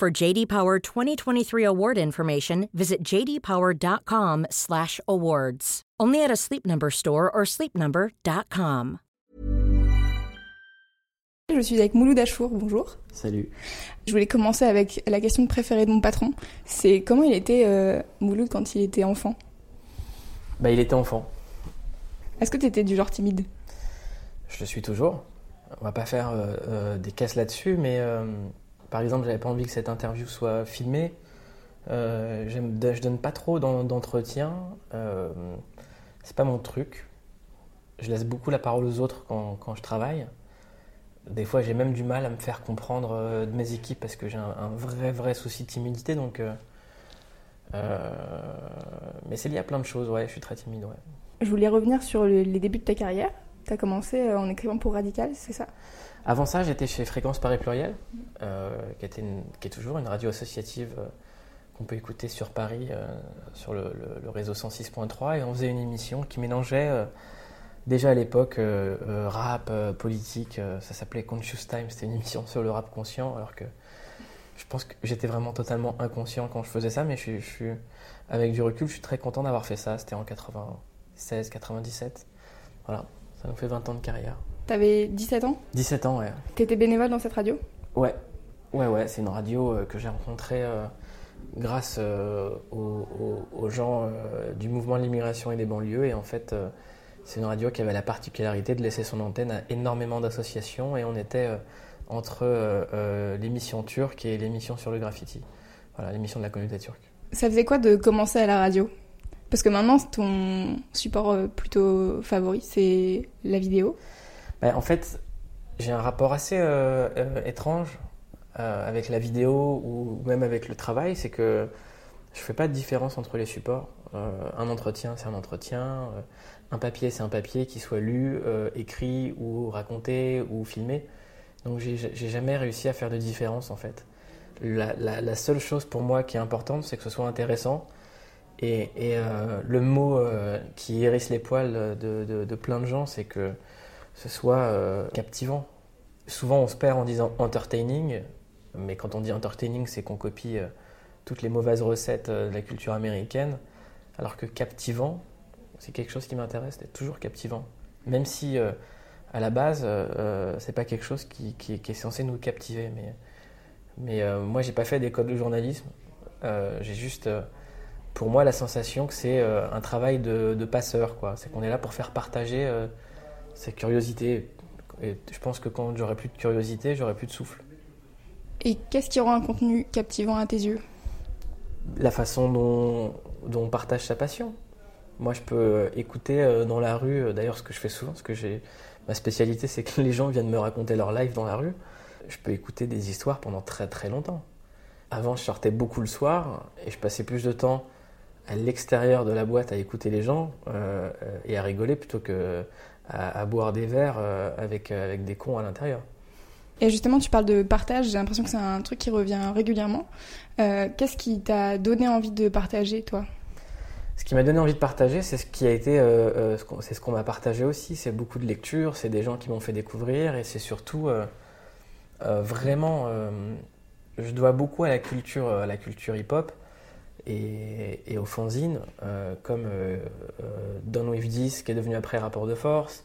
For JD Power 2023 award information, visit jdpower.com/awards. Only at a Sleep Number store or sleepnumber.com. Je suis avec Mouloud Achour, bonjour. Salut. Je voulais commencer avec la question préférée de mon patron. C'est comment il était euh, Mouloud quand il était enfant? Bah, il était enfant. Est-ce que tu étais du genre timide? Je le suis toujours. On va pas faire euh, euh, des caisses là-dessus, mais euh, par exemple, j'avais pas envie que cette interview soit filmée. Euh, je donne pas trop d'en- d'entretien. Euh, c'est pas mon truc. Je laisse beaucoup la parole aux autres quand, quand je travaille. Des fois, j'ai même du mal à me faire comprendre euh, de mes équipes parce que j'ai un, un vrai, vrai souci de timidité. Donc, euh, euh, mais c'est lié à plein de choses. Ouais, je suis très timide. Ouais. Je voulais revenir sur le- les débuts de ta carrière. Tu as commencé euh, en écrivant pour Radical, c'est ça? Avant ça, j'étais chez Fréquence Paris Pluriel, euh, qui, était qui est toujours une radio associative euh, qu'on peut écouter sur Paris, sur le, le- le réseau 106.3, et on faisait une émission qui mélangeait déjà à l'époque rap, politique, ça s'appelait Conscious Time, c'était une émission sur le rap conscient, alors que je pense que j'étais vraiment totalement inconscient quand je faisais ça, mais je suis, avec du recul, je suis très content d'avoir fait ça, c'était en 96, 97, voilà, ça nous fait 20 ans de carrière. T'avais 17 ans 17 ans, ouais. T'étais bénévole dans cette radio Ouais, ouais, ouais, c'est une radio euh, que j'ai rencontrée euh, grâce euh, aux, aux- aux gens du mouvement de l'immigration et des banlieues. Et en fait, c'est une radio qui avait la particularité de laisser son antenne à énormément d'associations. Et on était entre l'émission turque et l'émission sur le graffiti. Voilà, l'émission de la communauté turque. Ça faisait quoi de commencer à la radio? Parce que maintenant, ton support euh, plutôt favori, c'est la vidéo. Ben, en fait, j'ai un rapport assez euh, euh, étrange avec la vidéo ou même avec le travail, c'est que je fais pas de différence entre les supports. Un entretien, c'est un entretien. un papier, c'est un papier qui soit lu, écrit ou raconté ou filmé. Donc j'ai jamais réussi à faire de différence en fait. La seule chose pour moi qui est importante, c'est que ce soit intéressant. Et, euh, le mot euh, qui hérisse les poils de, plein de gens, c'est que ce soit euh, captivant. Souvent, on se perd en disant entertaining, mais quand on dit entertaining, c'est qu'on copie toutes les mauvaises recettes de la culture américaine, alors que captivant, c'est quelque chose qui m'intéresse d'être toujours captivant. Même si, à la base, c'est pas quelque chose qui, est censé nous captiver. Mais, mais moi, j'ai pas fait d'école de journalisme. J'ai juste, pour moi, la sensation que c'est euh, un travail de, de passeur. quoi. C'est qu'on est là pour faire partager euh, cette curiosité. Et je pense que quand j'aurai plus de curiosité, j'aurai plus de souffle. Et qu'est-ce qui rend un contenu captivant à tes yeux? La façon dont, dont on partage sa passion. Moi, je peux écouter euh, dans la rue, euh, d'ailleurs, ce que je fais souvent, parce que j'ai ma spécialité, c'est que les gens viennent me raconter leur life dans la rue. Je peux écouter des histoires pendant très très longtemps. Avant, je sortais beaucoup le soir et je passais plus de temps à l'extérieur de la boîte à écouter les gens euh, euh, et à rigoler plutôt que à, à boire des verres euh, avec, avec des cons à l'intérieur. Et justement, tu parles de partage, j'ai l'impression que c'est un truc qui revient régulièrement. Euh, Qu'est-ce qui t'a donné envie de partager, toi? Ce qui m'a donné envie de partager, c'est ce qui a été, euh, c'est ce qu'on m'a partagé aussi. C'est beaucoup de lectures, c'est des gens qui m'ont fait découvrir, et c'est surtout euh, vraiment, je dois beaucoup à la culture, à la culture hip-hop et, et aux fanzines, euh, comme euh, euh, Don With This, qui est devenu après Rapport de Force.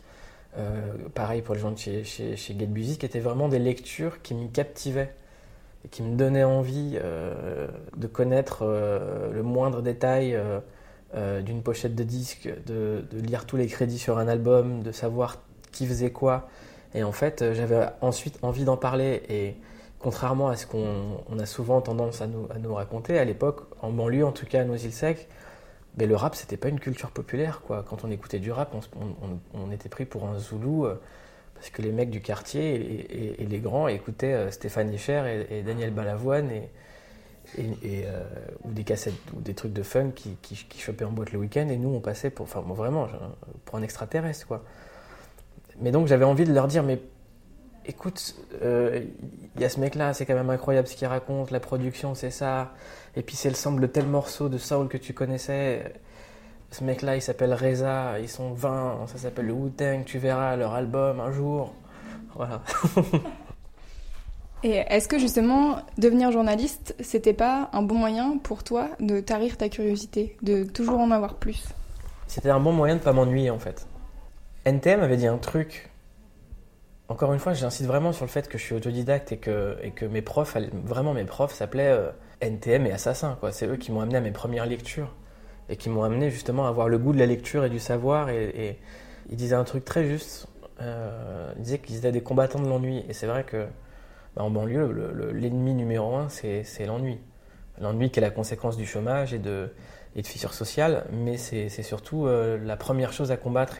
Euh, pareil pour les gens de chez, chez, Get Busy, qui étaient vraiment des lectures qui me captivaient et qui me donnaient envie euh, de connaître le moindre détail d'une pochette de disque, de, de lire tous les crédits sur un album, de savoir qui faisait quoi. Et en fait, j'avais ensuite envie d'en parler. Et contrairement à ce qu'on on a souvent tendance à nous, raconter, à l'époque, en banlieue en tout cas à Noisy-le-Sec, mais le rap, c'était pas une culture populaire. Quoi. Quand on écoutait du rap, on, était pris pour un zoulou. euh, parce que les mecs du quartier et, les grands écoutaient euh, Stéphane Echer et, Daniel Balavoine et, ou des cassettes ou des trucs de fun qui, qui, chopaient en boîte le week-end et nous on passait pour, enfin vraiment, pour un extraterrestre quoi. Mais donc j'avais envie de leur dire mais écoute, il y a ce mec-là, c'est quand même incroyable ce qu'il raconte, la production c'est ça, et puis c'est le semble de tel morceau de soul que tu connaissais. Ce mec-là, il s'appelle Reza, ils sont 20, ça s'appelle le Wu-Tang, tu verras leur album un jour. Voilà. Et est-ce que justement, devenir journaliste, c'était pas un bon moyen pour toi de tarir ta curiosité, de toujours en avoir plus? C'était un bon moyen de pas m'ennuyer en fait. NTM avait dit un truc. Encore une fois, j'insiste vraiment sur le fait que je suis autodidacte et que, mes profs, vraiment mes profs, s'appelaient euh, NTM et Assassin. C'est eux qui m'ont amené à mes premières lectures et qui m'ont amené justement à avoir le goût de la lecture et du savoir. Et, ils disaient un truc très juste. Euh, ils disaient qu'ils étaient des combattants de l'ennui. Et c'est vrai que bah, en banlieue, l'ennemi numéro un, c'est l'ennui. L'ennui qui est la conséquence du chômage et de, fissures sociales, mais c'est surtout euh, la première chose à combattre.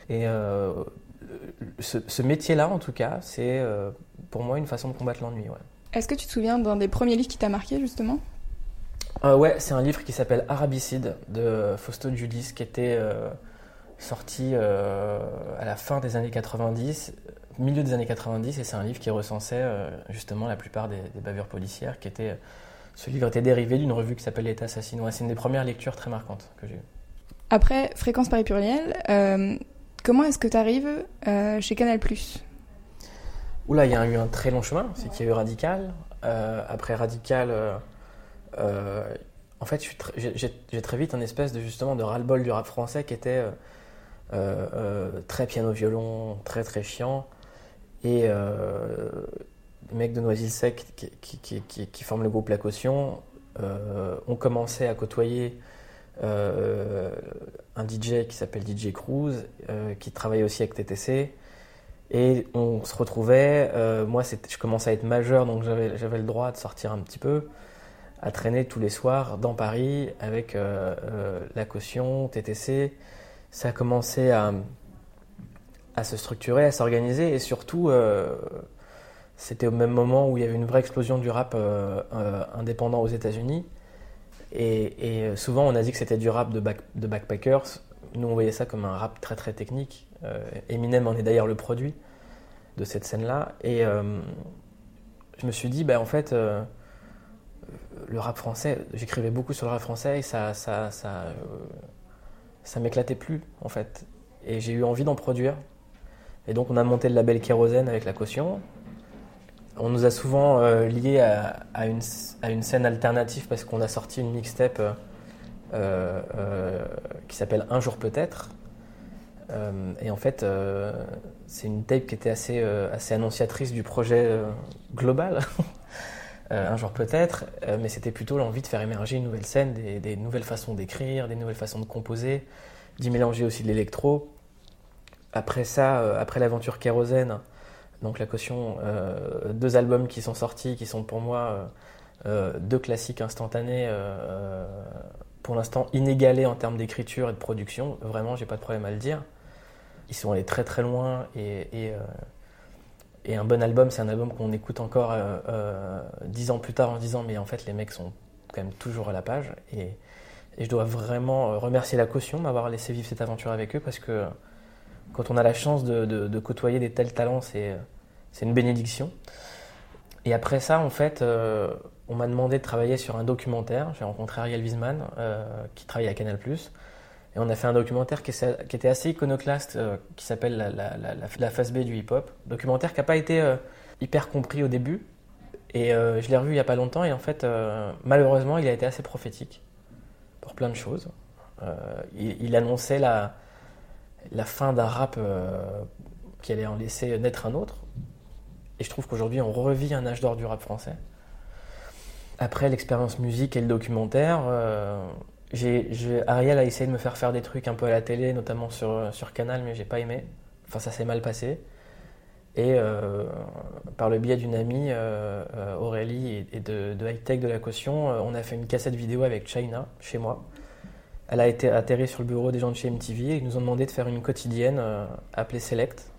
Euh, ce, métier-là, en tout cas, c'est euh, pour moi une façon de combattre l'ennui. Ouais. Est-ce que tu te souviens d'un des premiers livres qui t'a marqué, justement? Ouais, c'est un livre qui s'appelle Arabicide de Fausto Judis, qui était sorti à la fin des années 90 milieu des années 90 et c'est un livre qui recensait euh, justement la plupart des, bavures policières qui était ce livre était dérivé d'une revue qui s'appelle L'État assassinois. C'est une des premières lectures très marquantes que j'ai eues. Après Fréquence Paris Pluriel, euh, comment est-ce que tu arrives euh, chez Canal Oula, il y a eu un très long chemin. C'est qu'il y a eu Radical. après Radical, en fait, j'ai très vite un espèce de justement de ras-le-bol du rap français qui était très piano-violon, très très chiant. Et euh, les mecs de Noisy-le-Sec qui, forment le groupe La Caution euh, ont commencé à côtoyer euh, un DJ qui s'appelle DJ Cruz, qui travaillait aussi avec TTC. Et on se retrouvait, moi je commençais à être majeur, donc j'avais le droit de sortir un petit peu, à traîner tous les soirs dans Paris avec la caution, TTC. Ça a commencé à, se structurer, à s'organiser et surtout euh, c'était au même moment où il y avait une vraie explosion du rap euh, euh, indépendant aux États-Unis. Et, souvent on a dit que c'était du rap de, backpackers. Nous on voyait ça comme un rap très très technique. Eminem en est d'ailleurs le produit de cette scène-là. Et je me suis dit, bah, en fait, le rap français, j'écrivais beaucoup sur le rap français et ça, ça, ça, ça m'éclatait plus en fait. Et j'ai eu envie d'en produire. Et donc on a monté le label Kérosène avec la caution. On nous a souvent euh, liés à, une, scène alternative parce qu'on a sorti une mixtape euh, euh, qui s'appelle Un jour peut-être. et en fait, c'est une tape qui était assez, annonciatrice du projet global. un jour peut-être, mais c'était plutôt l'envie de faire émerger une nouvelle scène, des, nouvelles façons d'écrire, des nouvelles façons de composer, d'y mélanger aussi de l'électro. Après ça, après l'aventure Kérosène, donc la caution, euh, deux albums qui sont sortis, qui sont pour moi euh, deux classiques instantanés, pour l'instant inégalés en termes d'écriture et de production. Vraiment, j'ai pas de problème à le dire. Ils sont allés très très loin et, et, un bon album, c'est un album qu'on écoute encore dix ans plus tard en disant mais en fait les mecs sont quand même toujours à la page et, et je dois vraiment remercier la caution m'avoir laissé vivre cette aventure avec eux parce que quand on a la chance de, côtoyer des tels talents, c'est une bénédiction. Et après ça, en fait, euh, on m'a demandé de travailler sur un documentaire. J'ai rencontré Ariel Wiesman, euh, qui travaille à Canal+. Et on a fait un documentaire qui, était assez iconoclaste, euh, qui s'appelle la, phase B du hip-hop. Documentaire qui n'a pas été hyper compris au début. Et je l'ai revu il n'y a pas longtemps. Et en fait, malheureusement, il a été assez prophétique pour plein de choses. il, annonçait la, la fin d'un rap euh, qui allait en laisser naître un autre. Et je trouve qu'aujourd'hui, on revit un âge d'or du rap français. Après l'expérience musique et le documentaire, euh, Ariel a essayé de me faire faire des trucs un peu à la télé, notamment sur, Canal, mais j'ai pas aimé. Enfin, ça s'est mal passé. Et euh, par le biais d'une amie, Aurélie, et, de, de High Tech de la Caution, on a fait une cassette vidéo avec China, chez moi. Elle a été atterrie sur le bureau des gens de chez MTV et ils nous ont demandé de faire une quotidienne euh, appelée Select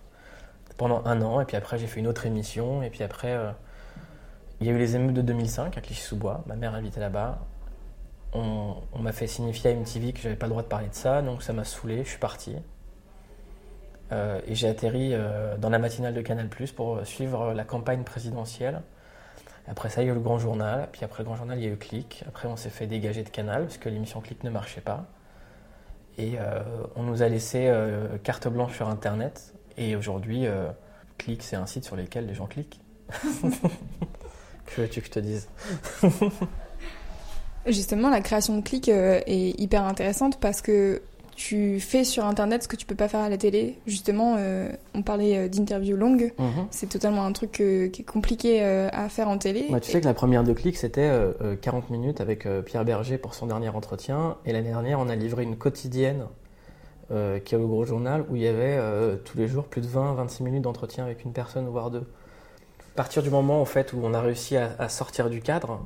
pendant un an. Et puis après, j'ai fait une autre émission. Et puis après, euh, Il y a eu les émeutes de 2005 à Clichy-sous-Bois. Ma mère habitait là-bas. On, m'a fait signifier à MTV que j'avais pas le droit de parler de ça, donc ça m'a saoulé. Je suis parti. Euh, et j'ai atterri dans la matinale de Canal pour suivre la campagne présidentielle. Après ça, il y a eu le Grand Journal. Puis après le Grand Journal, il y a eu Click. Après, on s'est fait dégager de Canal parce que l'émission Click ne marchait pas. Et euh, on nous a laissé carte blanche sur Internet. Et aujourd'hui, Click, c'est un site sur lequel les gens cliquent. que veux-tu que je te dise? Justement, la création de Click est hyper intéressante parce que tu fais sur Internet ce que tu peux pas faire à la télé. Justement, euh, on parlait euh, d'interviews longues. Mhm. C'est totalement un truc euh, qui est compliqué à faire en télé. tu sais que la première de clic, c'était 40 minutes avec Pierre Berger pour son dernier entretien. Et l'année dernière, on a livré une quotidienne qui est le gros journal où il y avait tous les jours plus de 20-26 minutes d'entretien avec une personne, voire deux. À partir du moment en fait, où on a réussi à sortir du cadre,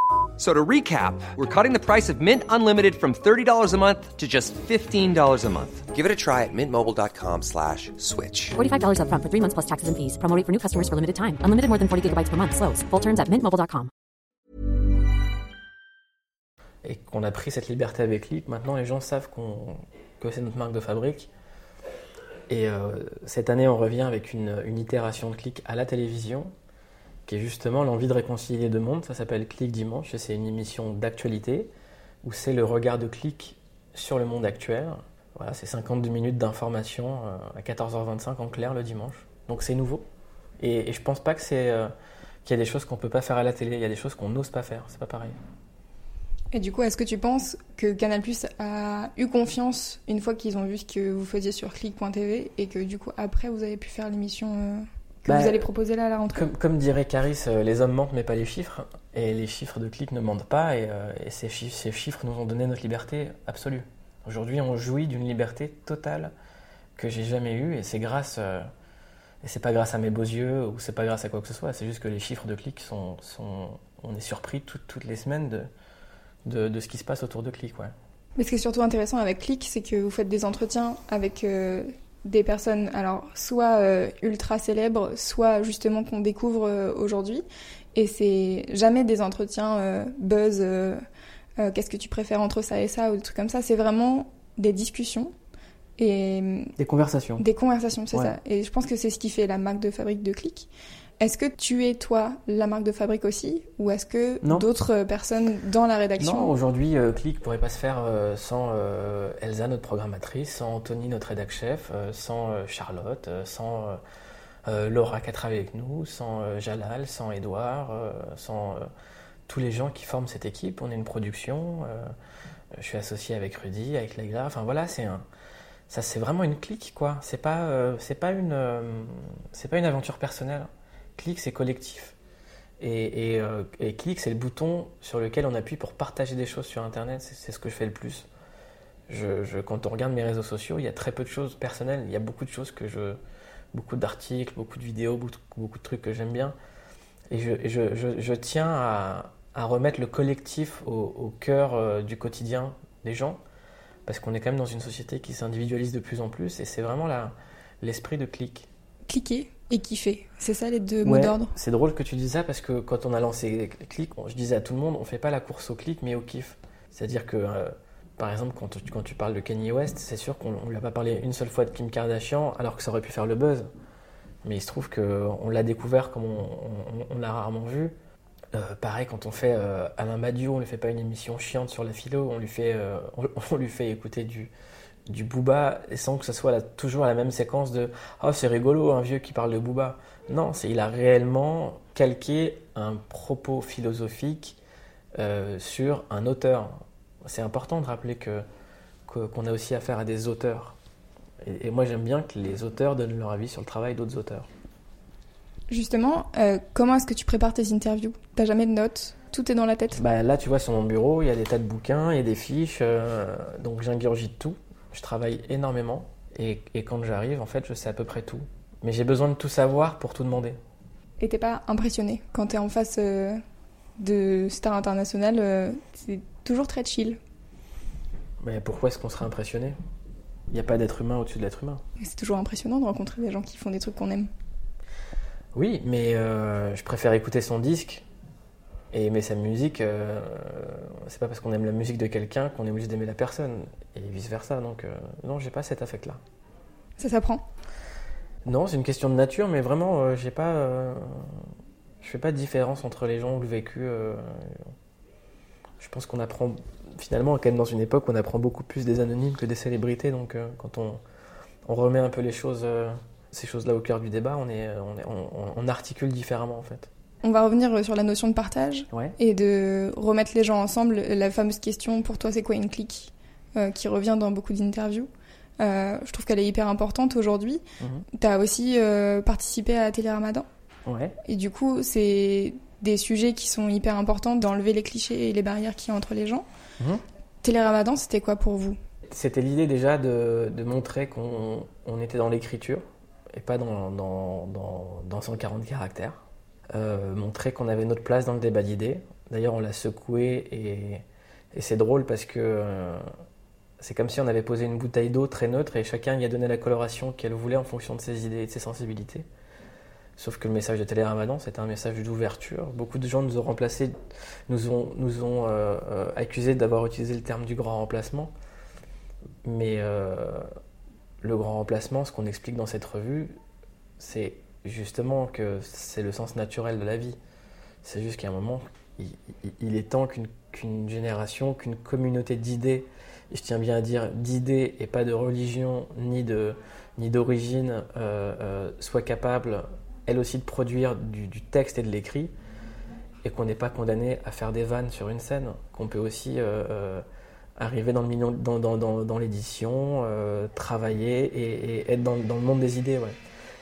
So to recap, we're cutting the price of Mint Unlimited from $30 a month to just $15 a month. Give it a try at mintmobile.com slash switch. $45 up front for three months plus taxes and fees. Promoting for new customers for limited time. Unlimited more than 40 gigabytes per month. Slows. Full terms at mintmobile.com. Et qu'on a pris cette liberté avec Leap, maintenant les gens savent qu'on, que c'est notre marque de fabrique. Et euh, cette année, on revient avec une, une itération de clic à la télévision qui est justement l'envie de réconcilier deux mondes. Ça s'appelle Clic Dimanche et c'est une émission d'actualité où c'est le regard de Clic sur le monde actuel. Voilà, c'est 52 minutes d'information euh, à 14h25 en clair le dimanche. Donc c'est nouveau. Et, et, je pense pas que c'est euh, qu'il y a des choses qu'on peut pas faire à la télé. Il y a des choses qu'on n'ose pas faire. C'est pas pareil. Et du coup, est-ce que tu penses que Canal a eu confiance une fois qu'ils ont vu ce que vous faisiez sur clic.tv et que du coup après vous avez pu faire l'émission euh, que vous bah, allez proposer là à la rentrée comme, dirait Caris, euh, les hommes mentent mais pas les chiffres. Et les chiffres de clic ne mentent pas. Et, euh, ces, chiffres, ces, chiffres, nous ont donné notre liberté absolue. Aujourd'hui, on jouit d'une liberté totale que j'ai jamais eue. Et c'est grâce. Euh, et c'est pas grâce à mes beaux yeux ou c'est pas grâce à quoi que ce soit. C'est juste que les chiffres de clic sont. sont on est surpris toutes les semaines de, de, de, ce qui se passe autour de clic. Ouais. Mais ce qui est surtout intéressant avec clic, c'est que vous faites des entretiens avec des personnes, alors soit euh, ultra célèbres, soit justement qu'on découvre euh, aujourd'hui. Et c'est jamais des entretiens euh, buzz, qu'est-ce que tu préfères entre ça et ça, ou des trucs comme ça. C'est vraiment des discussions. Et, des conversations. Des conversations, c'est ça. Et je pense que c'est ce qui fait la marque de fabrique de Click. Est-ce que tu es toi la marque de fabrique aussi ou est-ce que d'autres personnes dans la rédaction Non, aujourd'hui, euh, Click pourrait pas se faire euh, sans euh, Elsa, notre programmatrice, sans Anthony, notre rédac chef, sans Charlotte, sans Laura qui travaille avec nous, sans Jalal, sans Edouard, sans tous les gens qui forment cette équipe. On est une production. je suis associé avec Rudy, avec Leila. Enfin voilà, c'est un ça c'est vraiment une clique quoi. C'est pas c'est pas une c'est pas une aventure personnelle. Clic, c'est collectif. Et, et, euh, c'est le bouton sur lequel on appuie pour partager des choses sur Internet. C'est ce que je fais le plus. Je, quand on regarde mes réseaux sociaux, il y a très peu de choses personnelles. Il y a beaucoup de choses que je. beaucoup d'articles, beaucoup de vidéos, beaucoup, de trucs que j'aime bien. Et je, tiens à, remettre le collectif au, cœur euh, du quotidien des gens. Parce qu'on est quand même dans une société qui s'individualise de plus en plus. Et c'est vraiment l'esprit de clic. Cliquer et kiffer. C'est ça les deux mots d'ordre? C'est drôle que tu dises ça parce que quand on a lancé Click, je disais à tout le monde, on fait pas la course au clic mais au kiff. C'est-à-dire que, euh, par exemple, quand tu, quand tu parles de Kanye West, c'est sûr qu'on ne lui a pas parlé une seule fois de Kim Kardashian alors que ça aurait pu faire le buzz. Mais il se trouve qu'on l'a découvert comme on, l'a rarement vu. Euh, pareil, quand on fait euh, Alain Badiou, on ne lui fait pas une émission chiante sur la philo, on lui fait, on lui fait écouter du, du Booba sans que ce soit toujours la même séquence de oh c'est rigolo un vieux qui parle de Booba non c'est il a réellement calqué un propos philosophique euh, sur un auteur. C'est important de rappeler que qu'on a aussi affaire à des auteurs. Et, moi j'aime bien que les auteurs donnent leur avis sur le travail d'autres auteurs. Justement euh, comment est-ce que tu prépares tes interviews? T'as jamais de notes? Tout est dans la tête? Bah, Là, tu vois, sur mon bureau, il y a des tas de bouquins, il y a des fiches, euh, donc j'ingurgite tout. Je travaille énormément et, quand j'arrive, en fait, je sais à peu près tout. Mais j'ai besoin de tout savoir pour tout demander. Et t'es pas impressionné quand t'es en face euh, de stars internationales euh, C'est toujours très chill. Mais pourquoi est-ce qu'on serait impressionné? Il n'y a pas d'être humain au-dessus de l'être humain. C'est toujours impressionnant de rencontrer des gens qui font des trucs qu'on aime. Oui, mais euh, je préfère écouter son disque et aimer sa musique. euh, c'est pas parce qu'on aime la musique de quelqu'un qu'on est obligé d'aimer la personne et vice versa. Donc euh, non, j'ai pas cet affect-là. Ça s'apprend? Non, c'est une question de nature, mais vraiment, euh, j'ai pas, euh, je fais pas de différence entre les gens ou le vécu. euh, je pense qu'on apprend finalement quand même dans une époque où on apprend beaucoup plus des anonymes que des célébrités. Donc euh, quand on, on remet un peu les choses, ces choses-là au cœur du débat, on est, on, est- on- on articule différemment en fait. On va revenir sur la notion de partage Ouais. et de remettre les gens ensemble. La fameuse question, pour toi, c'est quoi une clique euh, qui revient dans beaucoup d'interviews. Euh, je trouve qu'elle est hyper importante aujourd'hui. Mhm. Tu as aussi euh, participé à Télé Ramadan. Ouais. Et du coup, c'est des sujets qui sont hyper importants d'enlever les clichés et les barrières qu'il y a entre les gens. Mhm. Télé Ramadan, c'était quoi pour vous? C'était l'idée déjà de, de montrer qu'on on était dans l'écriture et pas dans, dans, dans, dans 140 caractères. Euh, montrer qu'on avait notre place dans le débat d'idées. D'ailleurs, on l'a secoué et, c'est drôle parce que euh, c'est comme si on avait posé une bouteille d'eau très neutre et chacun y a donné la coloration qu'elle voulait en fonction de ses idées et de ses sensibilités. Sauf que le message de Télé Ramadan, c'était un message d'ouverture. Beaucoup de gens nous ont remplacés, nous ont, euh, accusés d'avoir utilisé le terme du grand remplacement. Mais le grand remplacement, ce qu'on explique dans cette revue, c'est justement que c'est le sens naturel de la vie. C'est juste qu'à un moment, il, est temps qu'une génération, qu'une communauté d'idées, je tiens bien à dire d'idées et pas de religion ni ni d'origine, euh, euh, soit capable, elle aussi, de produire du, texte et de l'écrit, et qu'on n'est pas condamné à faire des vannes sur une scène, qu'on peut aussi euh, arriver dans milieu- dans, dans, dans, l'édition, travailler et, être dans, le monde des idées.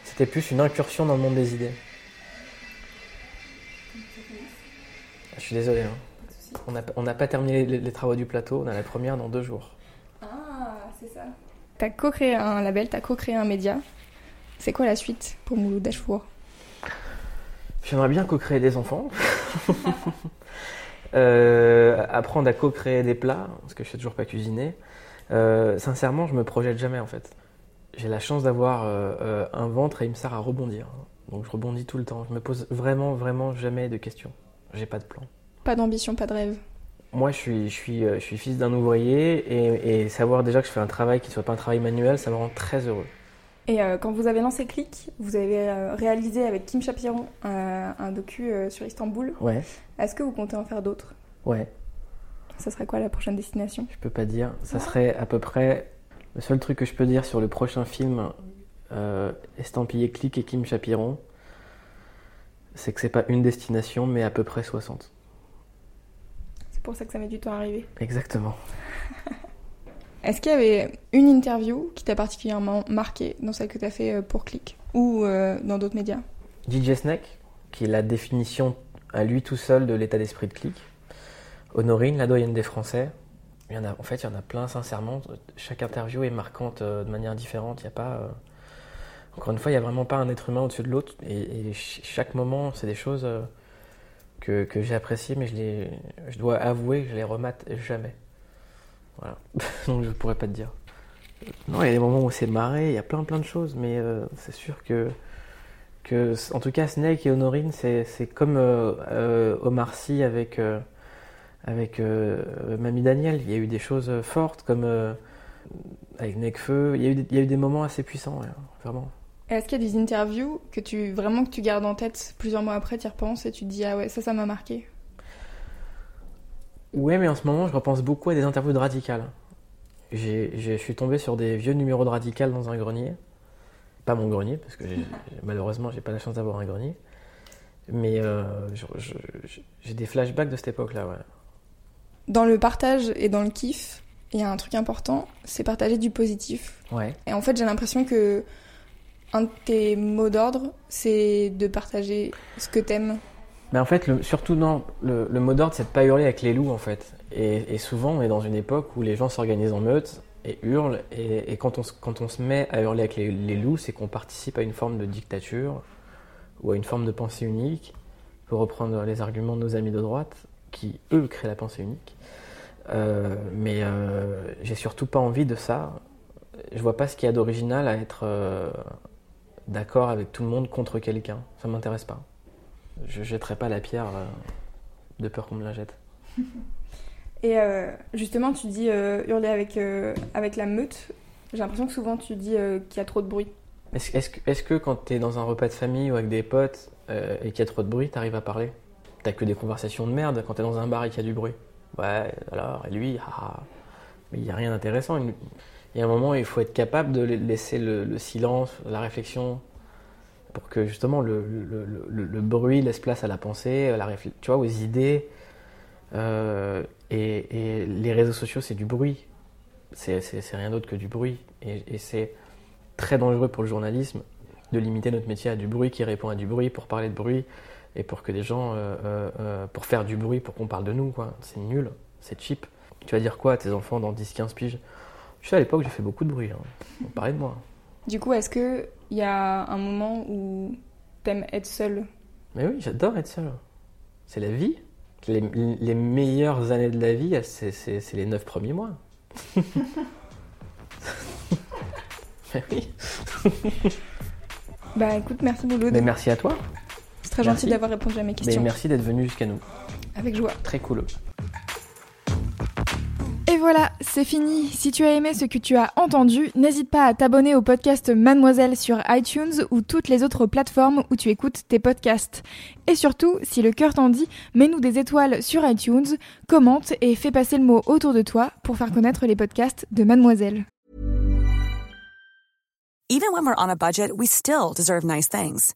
C'était plus une incursion dans le monde des idées. Je suis désolé. hein. On n'a on pas terminé les, les travaux du plateau, on a la première dans deux jours. Ah, c'est ça. T'as co-créé un label, t'as co-créé un média. C'est quoi la suite pour Mouloud Dachour J'aimerais bien co-créer des enfants. Euh, apprendre à co-créer des plats, parce que je sais toujours pas cuisiner. Euh, sincèrement, je me projette jamais en fait. J'ai la chance d'avoir euh, euh, un ventre et il me sert à rebondir. Donc je rebondis tout le temps. Je me pose vraiment, vraiment jamais de questions. J'ai pas de plan. Pas d'ambition, pas de rêve. Moi, je suis, je suis, euh, je suis fils d'un ouvrier et, et savoir déjà que je fais un travail qui ne soit pas un travail manuel, ça me rend très heureux. Et euh, quand vous avez lancé Click, vous avez réalisé avec Kim Chapiron euh, un docu sur Istanbul. Ouais, Est-ce que vous comptez en faire d'autres? Ouais. Ça serait quoi la prochaine destination? Je peux pas dire. Ça serait à peu près. Le seul truc que je peux dire sur le prochain film euh, estampillé Click et Kim Chapiron, c'est que c'est pas une destination, mais à peu près 60. C'est pour ça que ça met du temps à arriver. Exactement. Est-ce qu'il y avait une interview qui t'a particulièrement marqué dans celle que t'as fait euh, pour Click ou euh, dans d'autres médias? DJ Snake, qui est la définition à lui tout seul de l'état d'esprit de Click. Honorine, la doyenne des Français. Il y en a, en fait, il y en a plein, sincèrement. Chaque interview est marquante euh, de manière différente. Il a pas. euh, Encore une fois, il n'y a vraiment pas un être humain au-dessus de l'autre. Et, et ch- chaque moment, c'est des choses euh, que, que j'ai appréciées, mais je, les, je dois avouer que je les remate jamais. Voilà. Donc je ne pourrais pas te dire. Non, il y a des moments où c'est marré, il y a plein plein de choses, mais c'est sûr que que, en tout cas, Snake et Honorine, c'est comme Omar Sy avec, avec euh, Mamie Daniel. Il y a eu des choses fortes, comme euh, avec Necfeu. Il y, a eu des, il y a eu des moments assez puissants, ouais, vraiment. Est-ce qu'il y a des interviews que tu vraiment que tu gardes en tête plusieurs mois après, tu y repenses et tu te dis ah ouais ça ça m'a marqué? Ouais, mais en ce moment, je repense beaucoup à des interviews de Radical. Je suis tombé sur des vieux numéros de Radical dans un grenier. Pas mon grenier, parce que malheureusement, j'ai pas la chance d'avoir un grenier. Mais euh, j'ai des flashbacks de cette époque-là, ouais. Dans le partage et dans le kiff, il y a un truc important, c'est partager du positif. Ouais. Et en fait, j'ai l'impression que un de tes mots d'ordre, c'est de partager ce que t'aimes. Mais en fait, le- surtout, non, le, le mot d'ordre, c'est de pas hurler avec les loups, en fait. Et, et souvent, on est dans une époque où les gens s'organisent en meute et hurle. Et, quand, on, quand, on, se met à hurler avec les, loups, c'est qu'on participe à une forme de dictature ou à une forme de pensée unique, pour reprendre les arguments de nos amis de droite, qui eux créent la pensée unique. Euh, mais euh, j'ai surtout pas envie de ça. Je vois pas ce qu'il y a d'original à être euh, d'accord avec tout le monde contre quelqu'un. Ça m'intéresse pas. Je jetterai pas la pierre de peur qu'on me la jette. Et justement, tu dis hurler avec, avec la meute. J'ai l'impression que souvent tu dis qu'il y a trop de bruit. Est-ce est -ce que, quand tu es dans un repas de famille ou avec des potes et qu'il y a trop de bruit, tu arrives à parler? T'as que des conversations de merde quand tu es dans un bar et qu'il y a du bruit. Ouais, alors, et lui, ah, mais il n'y a rien d'intéressant. Il y a un moment, il faut être capable de laisser le, silence, la réflexion, pour que justement le, bruit laisse place à la pensée, à la tu vois, aux idées. Euh, et, les réseaux sociaux, c'est du bruit. C'est rien d'autre que du bruit. Et c'est très dangereux pour le journalisme de limiter notre métier à du bruit qui répond à du bruit pour parler de bruit et pour que les gens, euh, euh, euh, pour faire du bruit, pour qu'on parle de nous, quoi. C'est nul, c'est cheap. Tu vas dire quoi à tes enfants dans 10-15 piges? Tu sais, à l'époque, j'ai fait beaucoup de bruit. Hein. On parlait de moi. Du coup, est-ce qu'il y a un moment où t'aimes être seul Mais oui, j'adore être seul. C'est la vie. Les, les, meilleures années de la vie, c'est les 9 premiers mois. Mais oui. bah écoute, merci beaucoup. Mais merci à toi. C'est très gentil d'avoir répondu à mes questions. merci d'être venu jusqu'à nous. Avec joie. Très cool. Et voilà, c'est fini. Si tu as aimé ce que tu as entendu, n'hésite pas à t'abonner au podcast Mademoiselle sur iTunes ou toutes les autres plateformes où tu écoutes tes podcasts. Et surtout, si le cœur t'en dit, mets-nous des étoiles sur iTunes, commente et fais passer le mot autour de toi pour faire connaître les podcasts de Mademoiselle. Even when we're on a budget, we still deserve nice things.